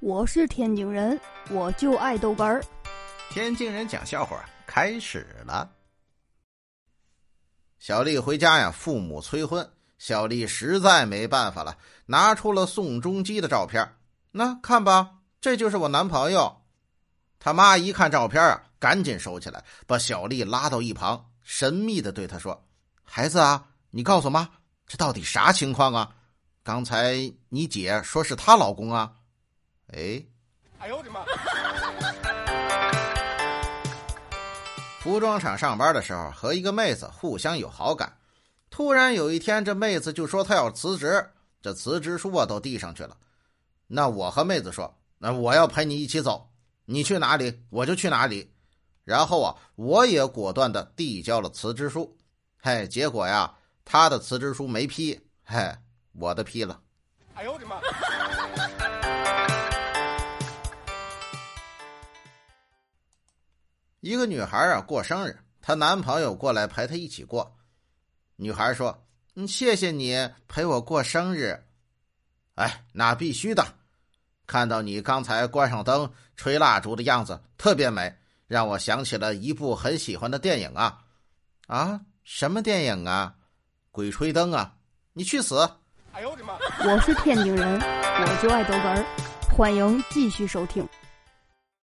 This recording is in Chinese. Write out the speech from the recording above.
我是天津人，我就爱豆干儿。天津人讲笑话开始了。小丽回家呀，父母催婚，小丽实在没办法了，拿出了宋仲基的照片。那看吧，这就是我男朋友。他妈一看照片啊，赶紧收起来，把小丽拉到一旁，神秘的对她说：“孩子啊，你告诉妈，这到底啥情况啊？刚才你姐说是她老公啊。”哎，哎呦我的妈！服装厂上班的时候，和一个妹子互相有好感。突然有一天，这妹子就说她要辞职，这辞职书啊都递上去了。那我和妹子说：“那我要陪你一起走，你去哪里我就去哪里。”然后啊，我也果断的递交了辞职书。嘿，结果呀，她的辞职书没批，嘿，我的批了。哎呦我的妈！一个女孩啊过生日，她男朋友过来陪她一起过。女孩说：“嗯，谢谢你陪我过生日。”哎，那必须的。看到你刚才关上灯、吹蜡烛的样子，特别美，让我想起了一部很喜欢的电影啊！啊，什么电影啊？《鬼吹灯》啊！你去死！哎呦我的妈！我是天津人，我就爱逗哏儿，欢迎继续收听。